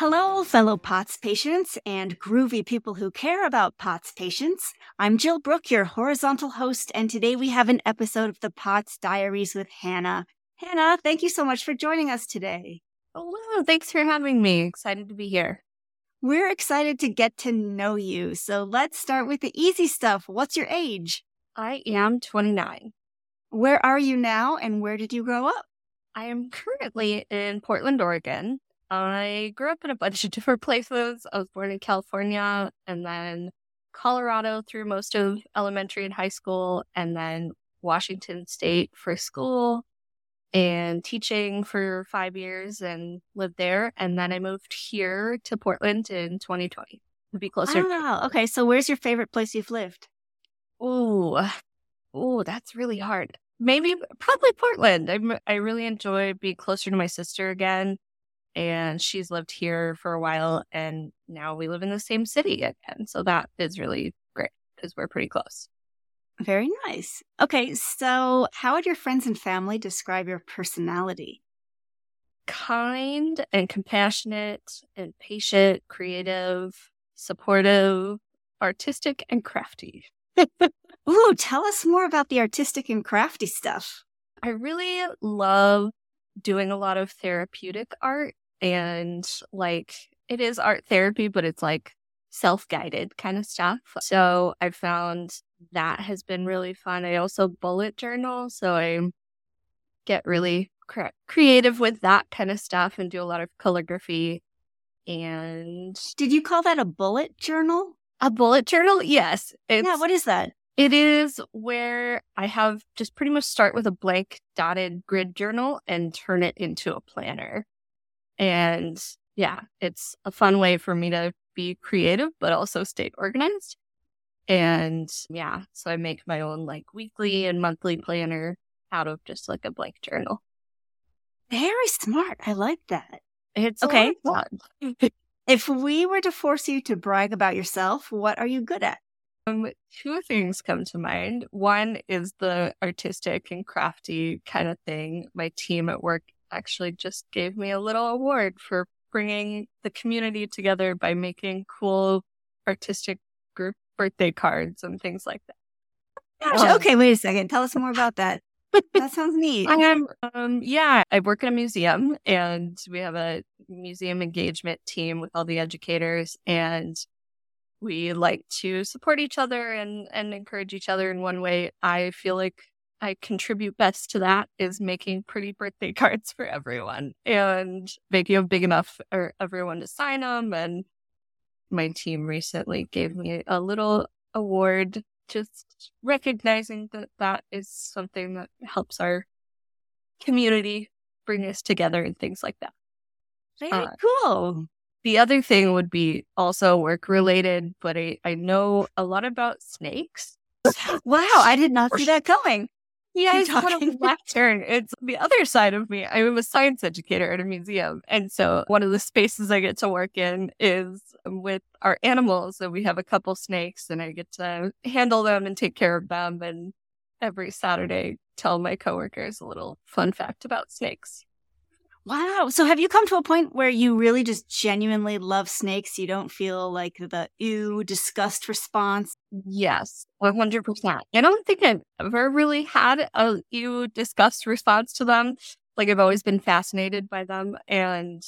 Hello, fellow POTS patients and groovy people who care about POTS patients. I'm Jill Brook, your horizontal host, and today we have an episode of the POTS Diaries with Hanna. Hanna, thank you so much for joining us today. Hello, thanks for having me. Excited to be here. We're excited to get to know you. So let's start with the easy stuff. What's your age? I am 29. Where are you now and where did you grow up? I am currently in Portland, Oregon. I grew up in a bunch of different places. I was born in California and then Colorado through most of elementary and high school, and then Washington State for school and teaching for five years and lived there. And then I moved here to Portland in 2020 to be closer. Oh, okay. So where's your favorite place you've lived? Ooh, ooh, that's really hard. Maybe probably Portland. I I really enjoy being closer to my sister again, and she's lived here for a while, and now we live in the same city again. So that is really great because we're pretty close. Very nice. Okay, so how would your friends and family describe your personality? Kind and compassionate and patient, creative, supportive, artistic, and crafty. Ooh, tell us more about the artistic and crafty stuff. I really love doing a lot of therapeutic art and like it is art therapy, but it's like self guided kind of stuff. So I found that has been really fun. I also bullet journal. So I get really cre- creative with that kind of stuff and do a lot of calligraphy. And did you call that a bullet journal? A bullet journal? Yes. yeah. What is that? It is where I have just pretty much start with a blank dotted grid journal and turn it into a planner. And yeah, it's a fun way for me to be creative, but also stay organized. And yeah, so I make my own like weekly and monthly planner out of just like a blank journal. Very smart. I like that. It's okay. if we were to force you to brag about yourself, what are you good at? Um, two things come to mind. One is the artistic and crafty kind of thing. My team at work actually just gave me a little award for bringing the community together by making cool artistic group birthday cards and things like that. Gosh, um, okay, wait a second. Tell us more about that. that sounds neat. I am, um, yeah, I work in a museum and we have a museum engagement team with all the educators and we like to support each other and, and encourage each other in one way. I feel like I contribute best to that is making pretty birthday cards for everyone and making them big enough for everyone to sign them. And my team recently gave me a little award, just recognizing that that is something that helps our community bring us together and things like that. Very uh, cool. The other thing would be also work related, but I, I know a lot about snakes. wow, I did not see that coming. Yeah, it's kind of left turn. It's the other side of me. I'm a science educator at a museum. And so one of the spaces I get to work in is with our animals. So we have a couple snakes and I get to handle them and take care of them. And every Saturday, tell my coworkers a little fun fact about snakes. Wow. So have you come to a point where you really just genuinely love snakes? You don't feel like the ew, disgust response? Yes, 100%. I don't think I've ever really had a ew, disgust response to them. Like I've always been fascinated by them. And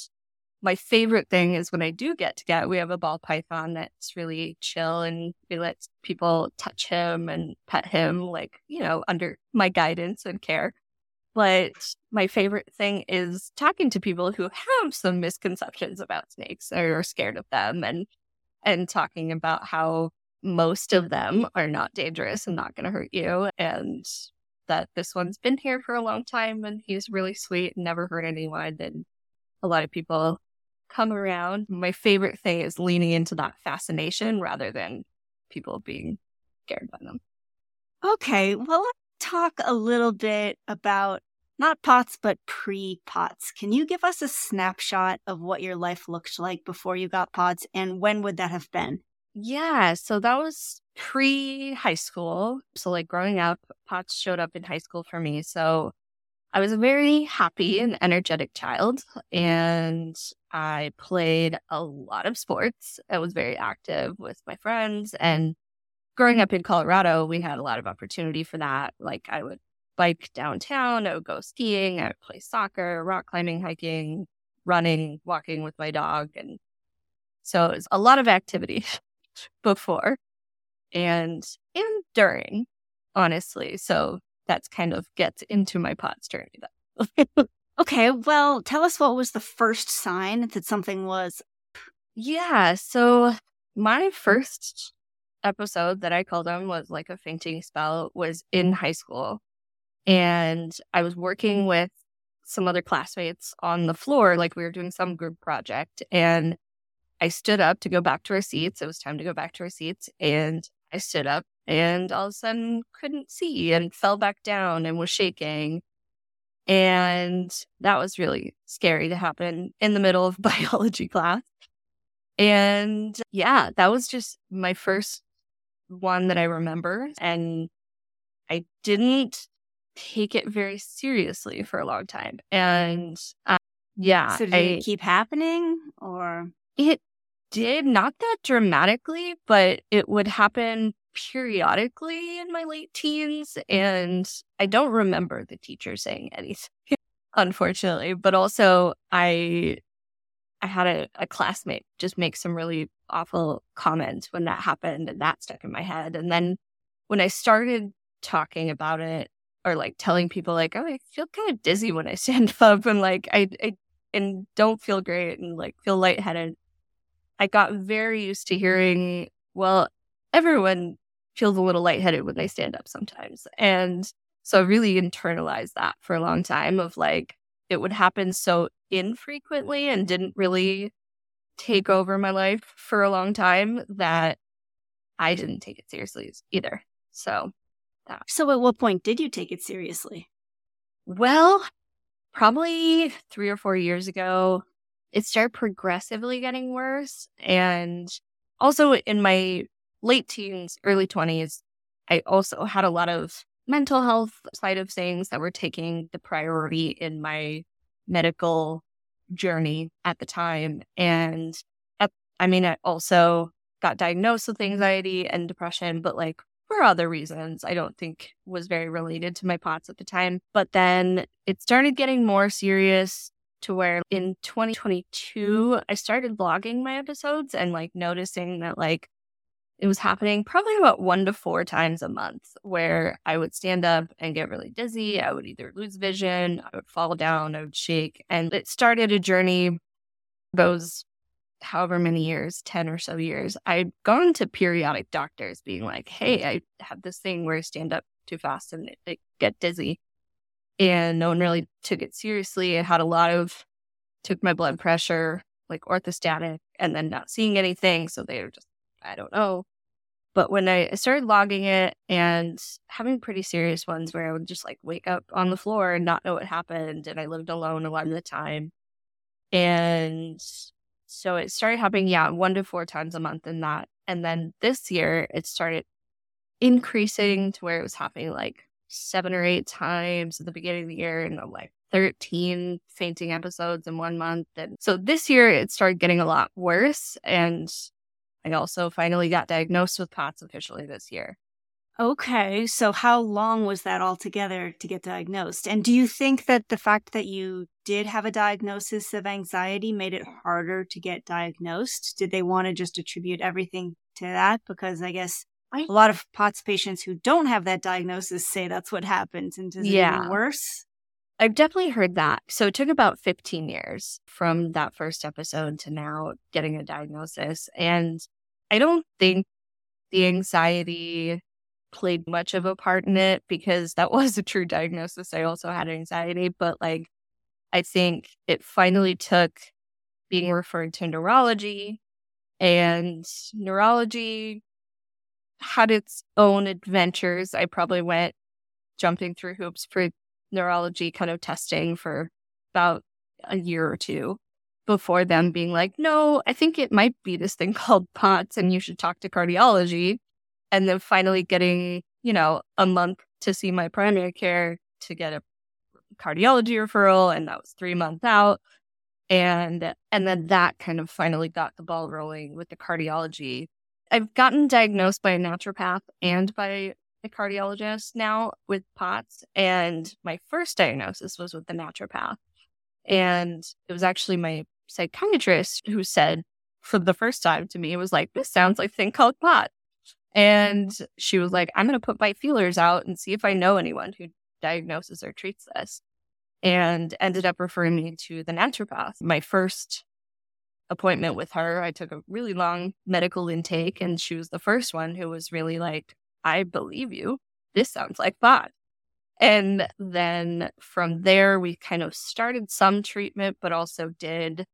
my favorite thing is when I do get to get, we have a ball python that's really chill and we let people touch him and pet him, like, you know, under my guidance and care. But my favorite thing is talking to people who have some misconceptions about snakes or are scared of them and and talking about how most of them are not dangerous and not going to hurt you and that this one's been here for a long time and he's really sweet and never hurt anyone and a lot of people come around. My favorite thing is leaning into that fascination rather than people being scared by them. Okay, well, talk a little bit about not POTS, but pre POTS. Can you give us a snapshot of what your life looked like before you got POTS and when would that have been? Yeah, so that was pre high school. So, like growing up, POTS showed up in high school for me. So, I was a very happy and energetic child, and I played a lot of sports. I was very active with my friends. And growing up in Colorado, we had a lot of opportunity for that. Like, I would bike downtown, I would go skiing, I would play soccer, rock climbing, hiking, running, walking with my dog. And so it was a lot of activity before and and during, honestly. So that's kind of gets into my POTS journey. okay, well, tell us what was the first sign that something was. Yeah, so my mm. first episode that I called on was like a fainting spell was in high school. And I was working with some other classmates on the floor, like we were doing some group project. And I stood up to go back to our seats. It was time to go back to our seats. And I stood up and all of a sudden couldn't see and fell back down and was shaking. And that was really scary to happen in the middle of biology class. And yeah, that was just my first one that I remember. And I didn't take it very seriously for a long time. And uh, yeah. So did I, it keep happening or? It did, not that dramatically, but it would happen periodically in my late teens. And I don't remember the teacher saying anything, unfortunately. But also, I I had a, a, classmate just make some really awful comments when that happened, and that stuck in my head. And then when I started talking about it or like telling people, like, oh, I feel kind of dizzy when I stand up, and like I, I and don't feel great, and like feel lightheaded. I got very used to hearing, well, everyone feels a little lightheaded when they stand up sometimes. And so I really internalized that for a long time of like, it would happen so infrequently and didn't really take over my life for a long time that I didn't take it seriously either. So, that. so at what point did you take it seriously? Well, probably three or four years ago, it started progressively getting worse. And also in my late teens, early 20s, I also had a lot of mental health side of things that were taking the priority in my medical journey at the time. And at, I mean, I also got diagnosed with anxiety and depression, but like for other reasons, I don't think was very related to my POTS at the time. But then it started getting more serious to where in 2022, I started blogging my episodes and like noticing that like it was happening probably about one to four times a month where I would stand up and get really dizzy. I would either lose vision, I would fall down, I would shake. And it started a journey, those however many years, 10 or so years. I'd gone to periodic doctors being like, hey, I have this thing where I stand up too fast and get dizzy. And no one really took it seriously. I had a lot of, took my blood pressure, like orthostatic, and then not seeing anything. So they were just I don't know. But when I started logging it and having pretty serious ones where I would just like wake up on the floor and not know what happened, and I lived alone a lot of the time. And so it started happening, yeah, one to four times a month in that. And then this year it started increasing to where it was happening like seven or eight times at the beginning of the year and oh, like 13 fainting episodes in one month. And so this year it started getting a lot worse. And I also finally got diagnosed with POTS officially this year. Okay, so how long was that altogether to get diagnosed? And do you think that the fact that you did have a diagnosis of anxiety made it harder to get diagnosed? Did they want to just attribute everything to that? Because I guess I, a lot of POTS patients who don't have that diagnosis say that's what happened. And does yeah. it even worse? I've definitely heard that. So it took about 15 years from that first episode to now getting a diagnosis. And I don't think the anxiety played much of a part in it because that was a true diagnosis. I also had anxiety, but like I think it finally took being referred to neurology. And neurology had its own adventures. I probably went jumping through hoops for neurology kind of testing for about a year or two before them being like, no, I think it might be this thing called POTS and you should talk to cardiology. And then finally getting, you know, a month to see my primary care to get a cardiology referral. And that was three months out. And and then that kind of finally got the ball rolling with the cardiology. I've gotten diagnosed by a naturopath and by a cardiologist now with POTS. And my first diagnosis was with the naturopath. And it was actually my psychiatrist who said for the first time to me, it was like, this sounds like a thing called POTS. And she was like, I'm going to put my feelers out and see if I know anyone who diagnoses or treats this. And ended up referring me to the naturopath. My first appointment with her, I took a really long medical intake, and she was the first one who was really like, I believe you. This sounds like POTS. And then from there, we kind of started some treatment, but also did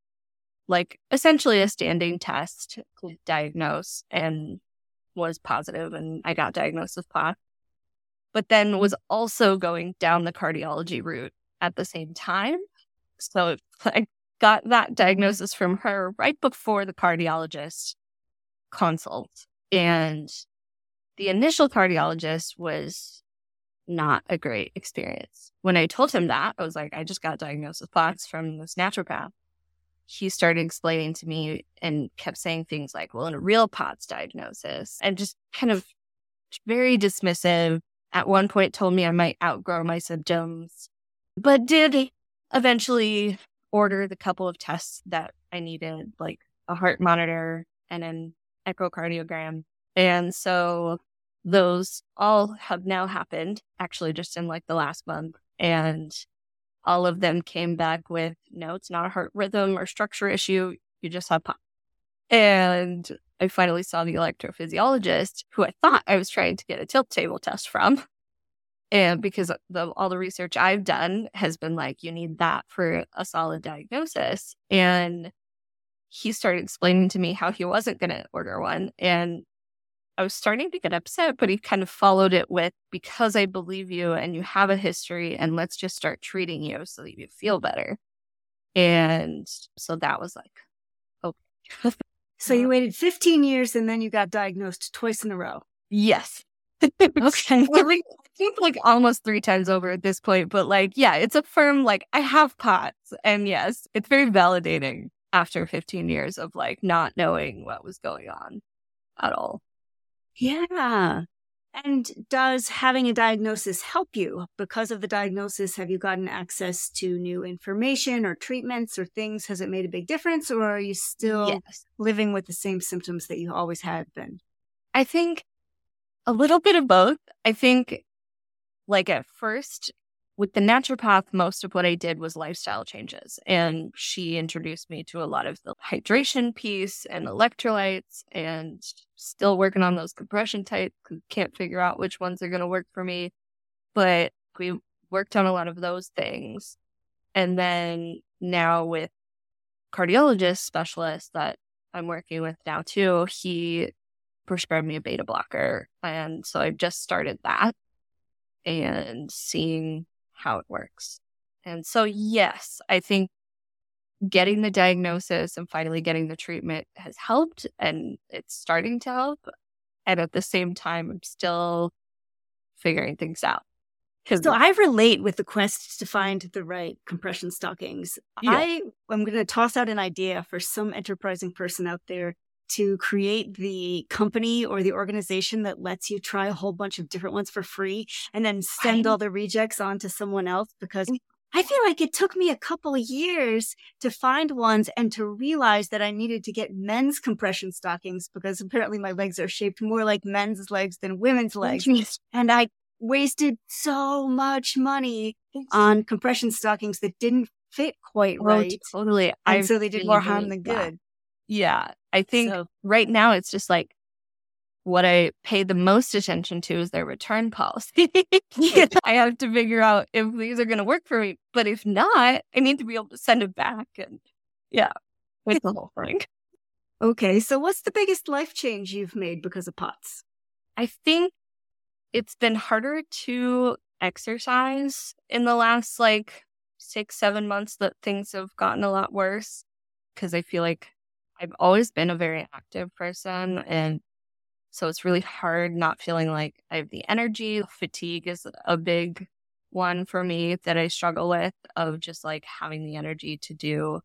like essentially a standing test to diagnose and was positive and I got diagnosed with POTS. But then was also going down the cardiology route at the same time. So I got that diagnosis from her right before the cardiologist consult. And the initial cardiologist was not a great experience. When I told him that, I was like, I just got diagnosed with POTS from this naturopath. He started explaining to me and kept saying things like, well, in a real POTS diagnosis, and just kind of very dismissive. At one point, told me I might outgrow my symptoms, but did eventually order the couple of tests that I needed, like a heart monitor and an echocardiogram. And so those all have now happened, actually, just in like the last month. And all of them came back with no, it's not a heart rhythm or structure issue. You just have POTS. And I finally saw the electrophysiologist who I thought I was trying to get a tilt table test from. And because the, all the research I've done has been like, you need that for a solid diagnosis. And he started explaining to me how he wasn't going to order one. And I was starting to get upset, but he kind of followed it with because I believe you and you have a history, and let's just start treating you so that you feel better. And so that was like, okay. so you waited 15 years and then you got diagnosed twice in a row. Yes. okay. I think like almost three times over at this point, but like, yeah, it's a firm, like, I have POTS. And yes, it's very validating after 15 years of like not knowing what was going on at all. Yeah. And does having a diagnosis help you? Because of the diagnosis, have you gotten access to new information or treatments or things? Has it made a big difference or are you still yes. living with the same symptoms that you always had been? I think a little bit of both. I think, like, at first, with the naturopath, most of what I did was lifestyle changes. And she introduced me to a lot of the hydration piece and electrolytes and still working on those compression types. Can't figure out which ones are going to work for me. But we worked on a lot of those things. And then now with cardiologist specialist that I'm working with now too, he prescribed me a beta blocker. And so I've just started that and seeing how it works. And so, yes, I think getting the diagnosis and finally getting the treatment has helped and it's starting to help. And at the same time, I'm still figuring things out. So I relate with the quest to find the right compression stockings. Yeah. I am going to toss out an idea for some enterprising person out there to create the company or the organization that lets you try a whole bunch of different ones for free and then send all the rejects on to someone else because mm. I feel like it took me a couple of years to find ones and to realize that I needed to get men's compression stockings because apparently my legs are shaped more like men's legs than women's legs. and I wasted so much money on compression stockings that didn't fit quite oh, right. Totally. And I so they did more harm than good. Yeah. I think so, right now it's just like what I pay the most attention to is their return policy. I have to figure out if these are going to work for me. But if not, I need to be able to send it back. And yeah. it's the whole thing. Okay, so what's the biggest life change you've made because of POTS? I think it's been harder to exercise in the last like six, seven months that things have gotten a lot worse because I feel like I've always been a very active person. And so it's really hard not feeling like I have the energy. Fatigue is a big one for me that I struggle with of just like having the energy to do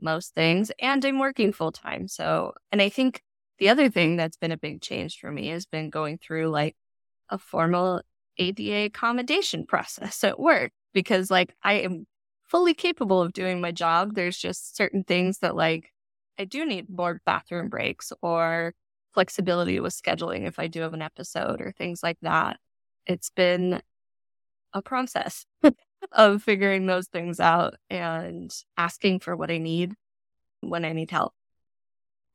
most things. And I'm working full time. So, and I think the other thing that's been a big change for me has been going through like a formal ADA accommodation process at work because like I am fully capable of doing my job. There's just certain things that like I do need more bathroom breaks or flexibility with scheduling if I do have an episode or things like that. It's been a process of figuring those things out and asking for what I need when I need help.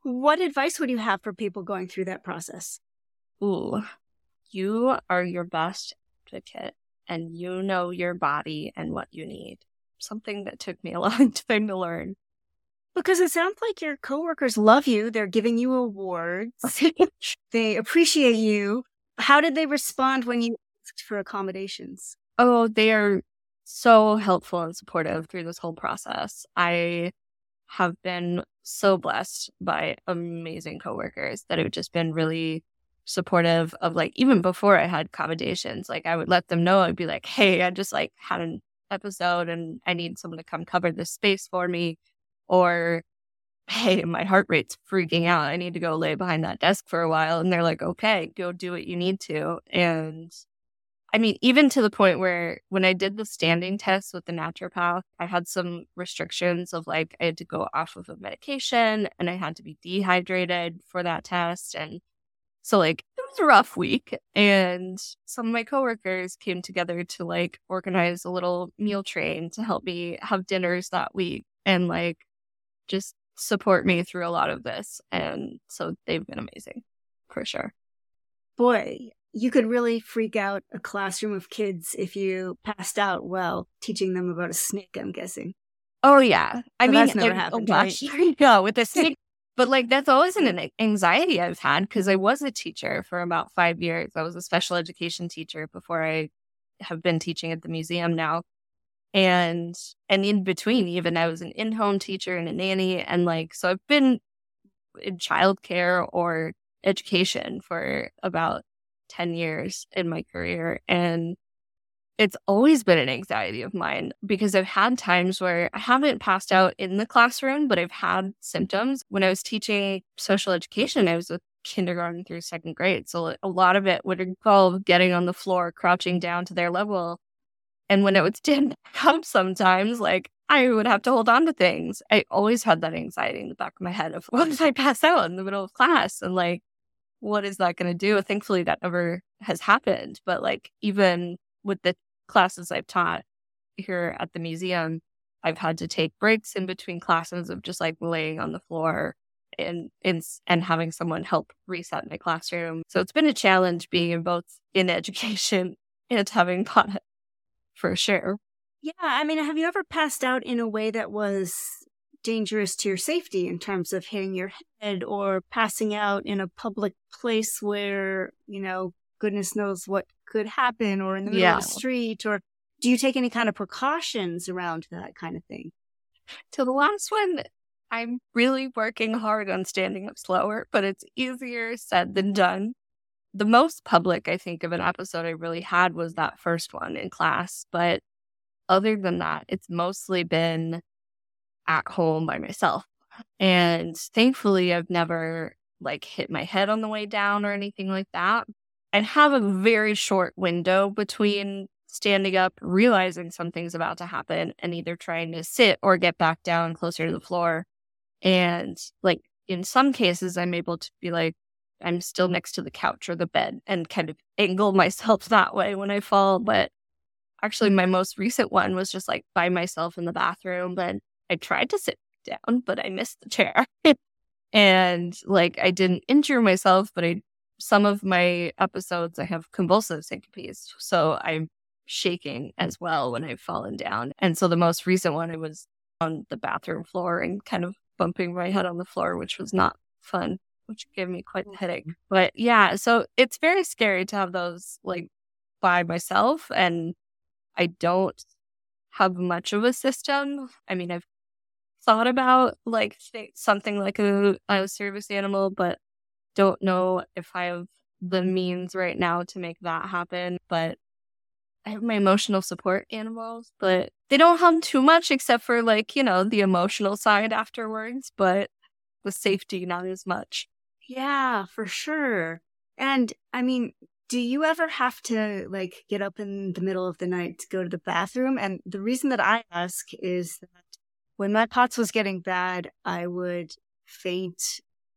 What advice would you have for people going through that process? Ooh, you are your best advocate and you know your body and what you need. Something that took me a long time to learn. Because it sounds like your coworkers love you. They're giving you awards. they appreciate you. How did they respond when you asked for accommodations? Oh, they are so helpful and supportive through this whole process. I have been so blessed by amazing coworkers that have just been really supportive of like even before I had accommodations, like I would let them know I'd be like, hey, I just like had an episode and I need someone to come cover this space for me. Or hey, my heart rate's freaking out. I need to go lay behind that desk for a while. And they're like, okay, go do what you need to. And I mean, even to the point where when I did the standing test with the naturopath, I had some restrictions of like I had to go off of a medication and I had to be dehydrated for that test. And so like it was a rough week. And some of my coworkers came together to like organize a little meal train to help me have dinners that week and like just support me through a lot of this. And so they've been amazing for sure. Boy, you could really freak out a classroom of kids if you passed out while teaching them about a snake, I'm guessing. Oh yeah. I mean that's never it, happened. Oh, right? gosh. yeah, with the snake. but like that's always an anxiety I've had because I was a teacher for about five years. I was a special education teacher before I have been teaching at the museum now. And and in between, even I was an in-home teacher and a nanny. And like so I've been in childcare or education for about 10 years in my career. And it's always been an anxiety of mine because I've had times where I haven't passed out in the classroom, but I've had symptoms. When I was teaching special education, I was with kindergarten through second grade. So a lot of it would involve getting on the floor, crouching down to their level. And when it was didn't come sometimes, like I would have to hold on to things. I always had that anxiety in the back of my head of what if I pass out in the middle of class? And like, what is that going to do? Thankfully, that never has happened. But like, even with the classes I've taught here at the museum, I've had to take breaks in between classes of just like laying on the floor and and and having someone help reset my classroom. So it's been a challenge being in both in education and having taught for sure. Yeah, I mean, have you ever passed out in a way that was dangerous to your safety in terms of hitting your head or passing out in a public place where, you know, goodness knows what could happen or in the middle Yeah. of the street? Or do you take any kind of precautions around that kind of thing? So the last one, I'm really working hard on standing up slower, but it's easier said than done. The most public, I think, of an episode I really had was that first one in class. But other than that, it's mostly been at home by myself. And thankfully, I've never like hit my head on the way down or anything like that. And have a very short window between standing up, realizing something's about to happen, and either trying to sit or get back down closer to the floor. And like in some cases, I'm able to be like, I'm still next to the couch or the bed and kind of angle myself that way when I fall. But actually, my most recent one was just like by myself in the bathroom. But I tried to sit down, but I missed the chair. and like I didn't injure myself, but I, some of my episodes, I have convulsive syncopes. So I'm shaking as well when I've fallen down. And so the most recent one, I was on the bathroom floor and kind of bumping my head on the floor, which was not fun, which gave me quite a headache. Mm-hmm. But yeah, so it's very scary to have those like by myself. And I don't have much of a system. I mean, I've thought about like something like a, a service animal, but don't know if I have the means right now to make that happen. But I have my emotional support animals, but they don't hum too much except for like, you know, the emotional side afterwards, but the safety not as much. Yeah, for sure. And I mean, do you ever have to like get up in the middle of the night to go to the bathroom? And the reason that I ask is that when my POTS was getting bad, I would faint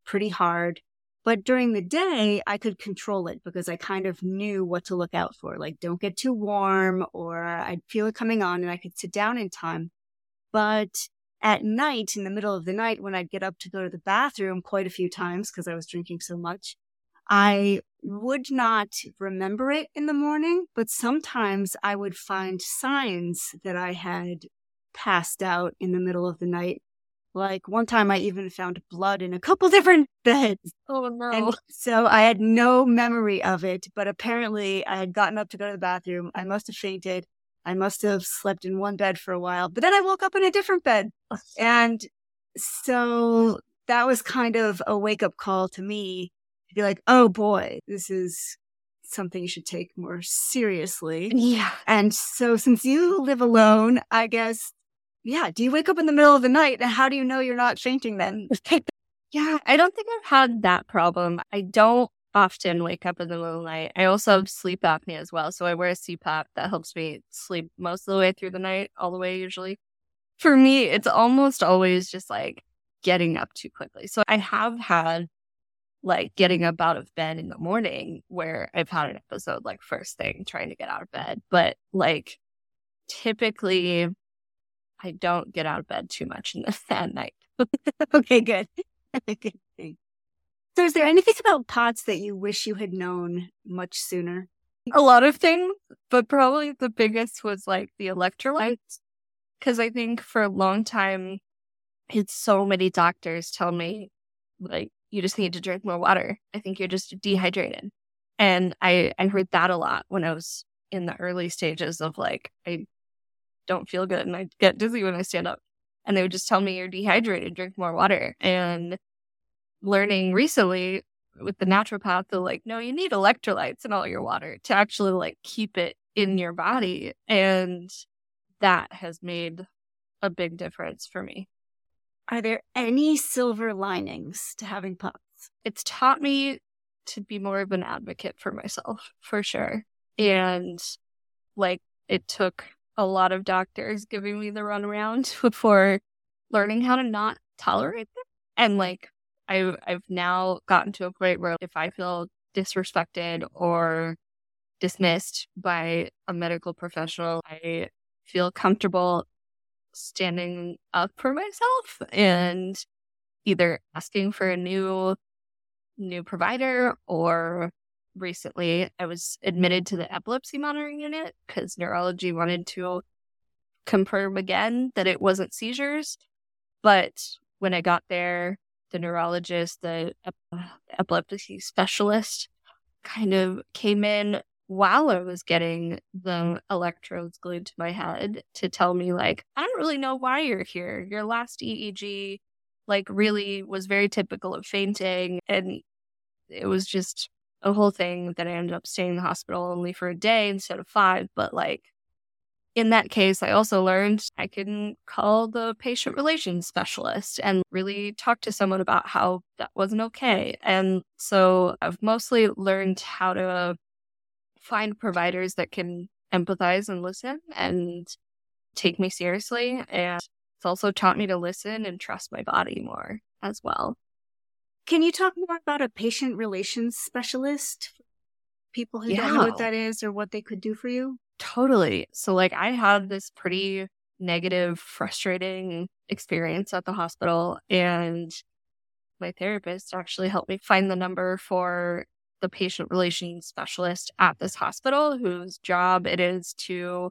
pretty hard but during the day, I could control it because I kind of knew what to look out for. Like, don't get too warm, or I'd feel it coming on and I could sit down in time. But at night, in the middle of the night, when I'd get up to go to the bathroom quite a few times because I was drinking so much, I would not remember it in the morning, but sometimes I would find signs that I had passed out in the middle of the night like one time I even found blood in a couple different beds. Oh no. And so I had no memory of it, but apparently I had gotten up to go to the bathroom. I must have fainted. I must have slept in one bed for a while, but then I woke up in a different bed. And so that was kind of a wake up call to me to be like, oh boy, this is something you should take more seriously. Yeah. And so since you live alone, I guess yeah, do you wake up in the middle of the night and how do you know you're not fainting then? yeah, I don't think I've had that problem. I don't often wake up in the middle of the night. I also have sleep apnea as well. So I wear a CPAP that helps me sleep most of the way through the night, all the way usually. For me, it's almost always just like getting up too quickly. So I have had like getting up out of bed in the morning where I've had an episode like first thing trying to get out of bed. But like typically I don't get out of bed too much in the, at night. okay, good. So, is there anything about POTS that you wish you had known much sooner? A lot of things, but probably the biggest was like the electrolytes. Because I think for a long time, it's so many doctors tell me, like, you just need to drink more water. I think you're just dehydrated. And I, I heard that a lot when I was in the early stages of like, I don't feel good and I get dizzy when I stand up. And they would just tell me you're dehydrated, drink more water. And learning recently with the naturopath, they're like, no, you need electrolytes in all your water to actually like keep it in your body. And that has made a big difference for me. Are there any silver linings to having POTS? It's taught me to be more of an advocate for myself, for sure. And like it took a lot of doctors giving me the runaround before learning how to not tolerate them And like I've I've now gotten to a point where if I feel disrespected or dismissed by a medical professional, I feel comfortable standing up for myself and either asking for a new new provider or recently. I was admitted to the epilepsy monitoring unit because neurology wanted to confirm again that it wasn't seizures. But when I got there, the neurologist, the epilepsy specialist, kind of came in while I was getting the electrodes glued to my head to tell me, like, I don't really know why you're here. Your last EEG, like, really was very typical of fainting. And it was just a whole thing that I ended up staying in the hospital only for a day instead of five. But like in that case, I also learned I can call the patient relations specialist and really talk to someone about how that wasn't okay. And so I've mostly learned how to find providers that can empathize and listen and take me seriously. And it's also taught me to listen and trust my body more as well. Can you talk more about a patient relations specialist? People who yeah. don't know what that is or what they could do for you? Totally. So, like, I had this pretty negative, frustrating experience at the hospital, and my therapist actually helped me find the number for the patient relations specialist at this hospital whose job it is to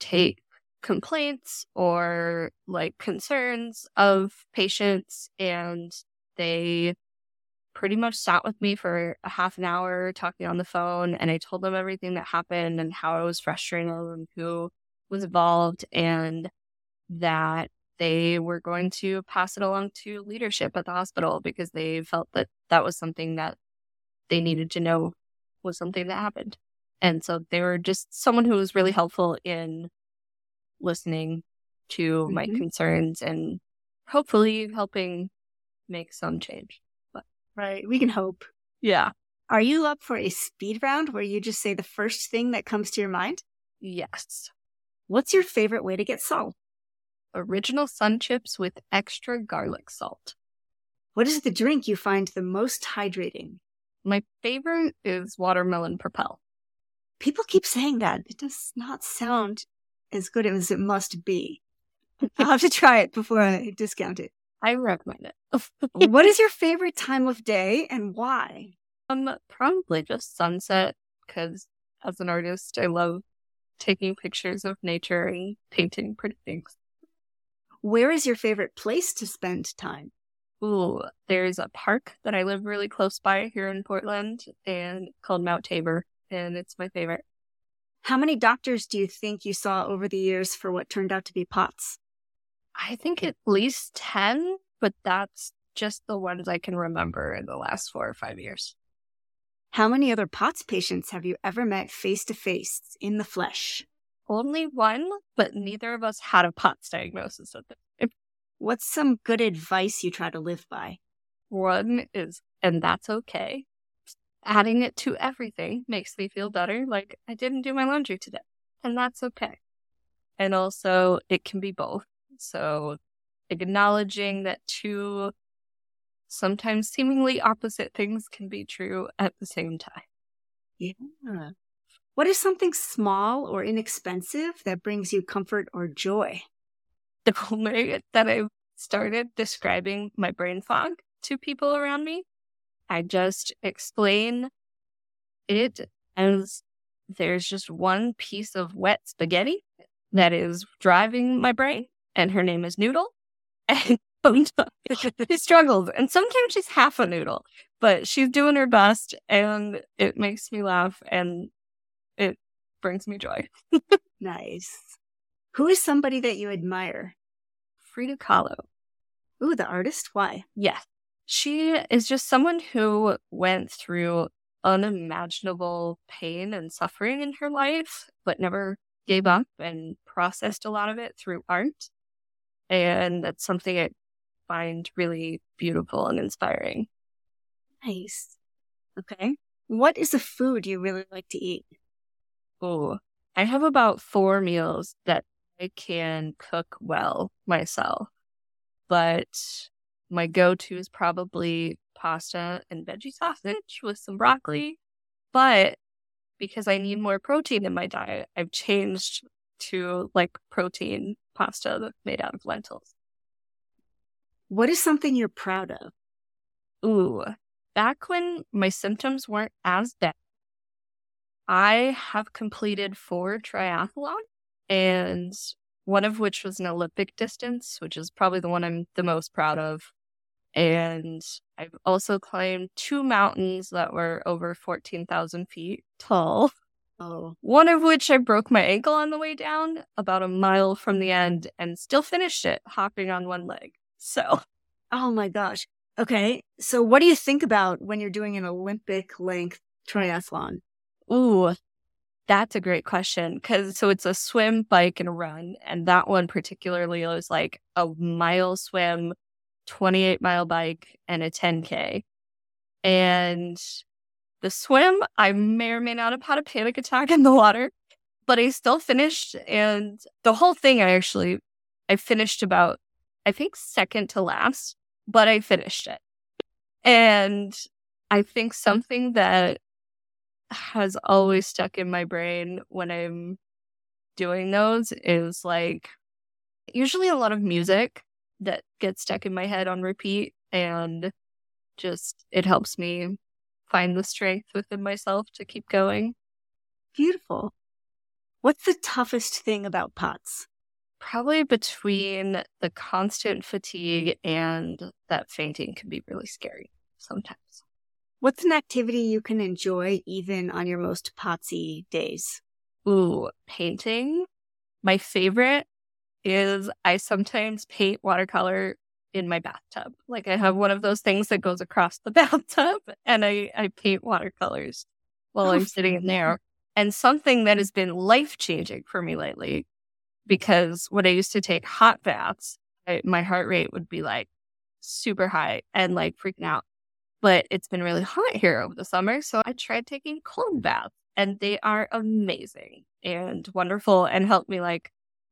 take complaints or like concerns of patients and they pretty much sat with me for a half an hour talking on the phone and I told them everything that happened and how I was frustrated and who was involved and that they were going to pass it along to leadership at the hospital because they felt that that was something that they needed to know was something that happened. And so they were just someone who was really helpful in listening to mm-hmm. my concerns and hopefully helping make some change. Right, we can hope. Yeah. Are you up for a speed round where you just say the first thing that comes to your mind? Yes. What's your favorite way to get salt? Original SunChips with extra garlic salt. What is the drink you find the most hydrating? My favorite is watermelon Propel. People keep saying that. It does not sound as good as it must be. I'll have to try it before I discount it. I recommend it. what is your favorite time of day and why? Um, probably just sunset because as an artist, I love taking pictures of nature and painting pretty things. Where is your favorite place to spend time? Ooh, there's a park that I live really close by here in Portland and called Mount Tabor, and it's my favorite. How many doctors do you think you saw over the years for what turned out to be POTS? I think at least 10, but that's just the ones I can remember in the last four or five years. How many other POTS patients have you ever met face to face in the flesh? Only one, but neither of us had a POTS diagnosis at the time. What's some good advice you try to live by? One is, and that's okay. Adding it to everything makes me feel better. Like I didn't do my laundry today, and that's okay. And also, it can be both. So, acknowledging that two sometimes seemingly opposite things can be true at the same time. Yeah. What is something small or inexpensive that brings you comfort or joy? The way that I started describing my brain fog to people around me, I just explain it as there's just one piece of wet spaghetti that is driving my brain, and her name is Noodle. And she struggles, and sometimes she's half a noodle, but she's doing her best, and it makes me laugh, and it brings me joy. nice. Who is somebody that you admire? Frida Kahlo. Ooh, the artist? Why? Yes. She is just someone who went through unimaginable pain and suffering in her life, but never gave up and processed a lot of it through art. And that's something I find really beautiful and inspiring. Nice. Okay. What is a food you really like to eat? Oh, I have about four meals that I can cook well myself, but my go to is probably pasta and veggie sausage with some broccoli. But because I need more protein in my diet, I've changed to like protein pasta made out of lentils. What is something you're proud of? Ooh, back when my symptoms weren't as bad, I have completed four triathlons, and one of which was an Olympic distance, which is probably the one I'm the most proud of. And I've also climbed two mountains that were over 14,000 feet tall. Oh. One of which I broke my ankle on the way down about a mile from the end and still finished it hopping on one leg. So. Oh my gosh. Okay. So what do you think about when you're doing an Olympic length triathlon? Ooh, that's a great question. Cause so it's a swim, bike, and run. And that one particularly was like a mile swim, 28 mile bike, and a 10K. And the swim, I may or may not have had a panic attack in the water, but I still finished. And the whole thing, I actually, I finished about, I think second to last, but I finished it. And I think something that has always stuck in my brain when I'm doing those is like usually a lot of music that gets stuck in my head on repeat and just it helps me find the strength within myself to keep going. Beautiful. What's the toughest thing about POTS? probably between the constant fatigue and that fainting can be really scary sometimes. What's an activity you can enjoy even on your most potsy days? Ooh, painting. My favorite is I sometimes paint watercolor in my bathtub. Like I have one of those things that goes across the bathtub and I, I paint watercolors while I'm sitting in there. And something that has been life changing for me lately, because when I used to take hot baths, I, my heart rate would be like super high and like freaking out but it's been really hot here over the summer. So I tried taking cold baths and they are amazing and wonderful and help me like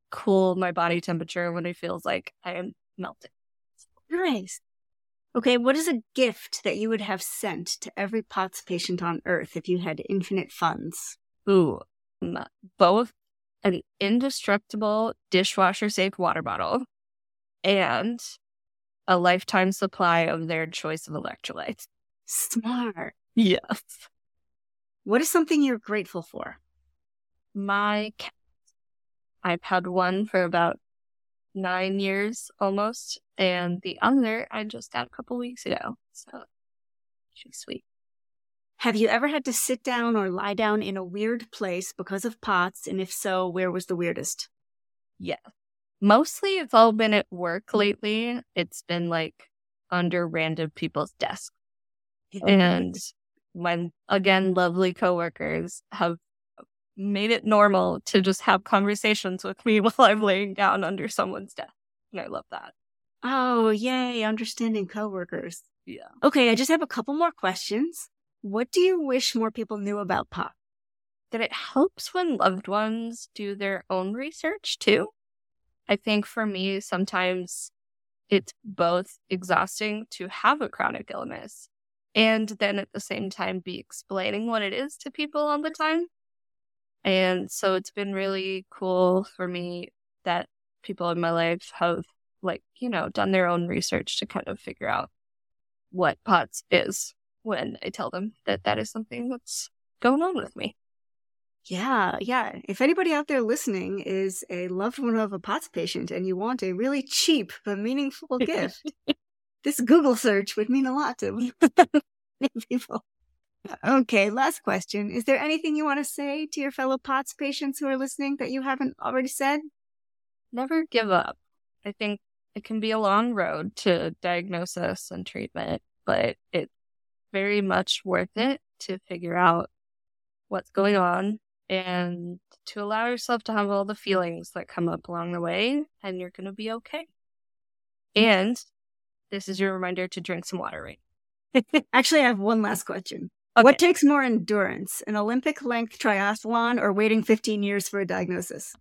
cool my body temperature when it feels like I am melting. Nice. Okay, what is a gift that you would have sent to every POTS patient on earth if you had infinite funds? Ooh, both an indestructible dishwasher safe water bottle and a lifetime supply of their choice of electrolytes. Smart. Yes. What is something you're grateful for? My cat. I've had one for about nine years almost, and the other I just got a couple weeks ago. So she's sweet. Have you ever had to sit down or lie down in a weird place because of POTS? And if so, where was the weirdest? Yes. Mostly it's all been at work lately. It's been like under random people's desks. And my, again, lovely coworkers have made it normal to just have conversations with me while I'm laying down under someone's desk. And I love that. Oh, yay. Understanding coworkers. Yeah. Okay. I just have a couple more questions. What do you wish more people knew about POTS? That it helps when loved ones do their own research too. I think for me, sometimes it's both exhausting to have a chronic illness and then at the same time be explaining what it is to people all the time. And so it's been really cool for me that people in my life have like, you know, done their own research to kind of figure out what POTS is when I tell them that that is something that's going on with me. Yeah, yeah. If anybody out there listening is a loved one of a POTS patient and you want a really cheap but meaningful gift, this Google search would mean a lot to people. Okay, last question. Is there anything you want to say to your fellow POTS patients who are listening that you haven't already said? Never give up. I think it can be a long road to diagnosis and treatment, but it's very much worth it to figure out what's going on and to allow yourself to have all the feelings that come up along the way, and you're going to be okay. And this is your reminder to drink some water, right? Actually, I have one last question. Okay. What takes more endurance, an Olympic length triathlon or waiting 15 years for a diagnosis?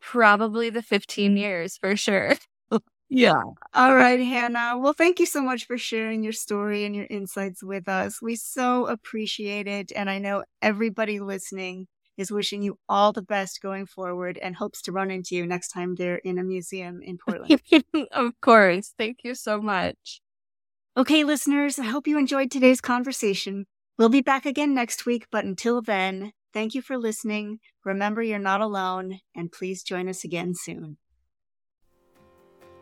Probably the 15 years for sure. yeah. All right, Hanna. Well, thank you so much for sharing your story and your insights with us. We so appreciate it. And I know everybody listening is wishing you all the best going forward and hopes to run into you next time they're in a museum in Portland. of course. Thank you so much. Okay, listeners, I hope you enjoyed today's conversation. We'll be back again next week, but until then, thank you for listening. Remember, you're not alone, and please join us again soon.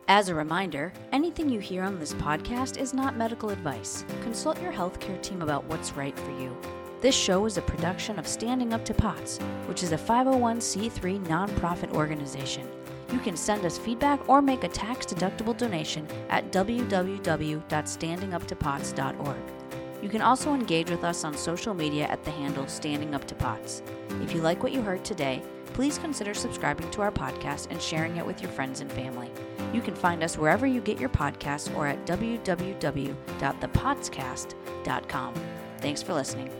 As a reminder, anything you hear on this podcast is not medical advice. Consult your healthcare team about what's right for you. This show is a production of Standing Up to POTS, which is a 501c3 nonprofit organization. You can send us feedback or make a tax deductible donation at www.standinguptopots.org. You can also engage with us on social media at the handle Standing Up to POTS. If you like what you heard today, please consider subscribing to our podcast and sharing it with your friends and family. You can find us wherever you get your podcasts or at www.thepotscast.com. Thanks for listening.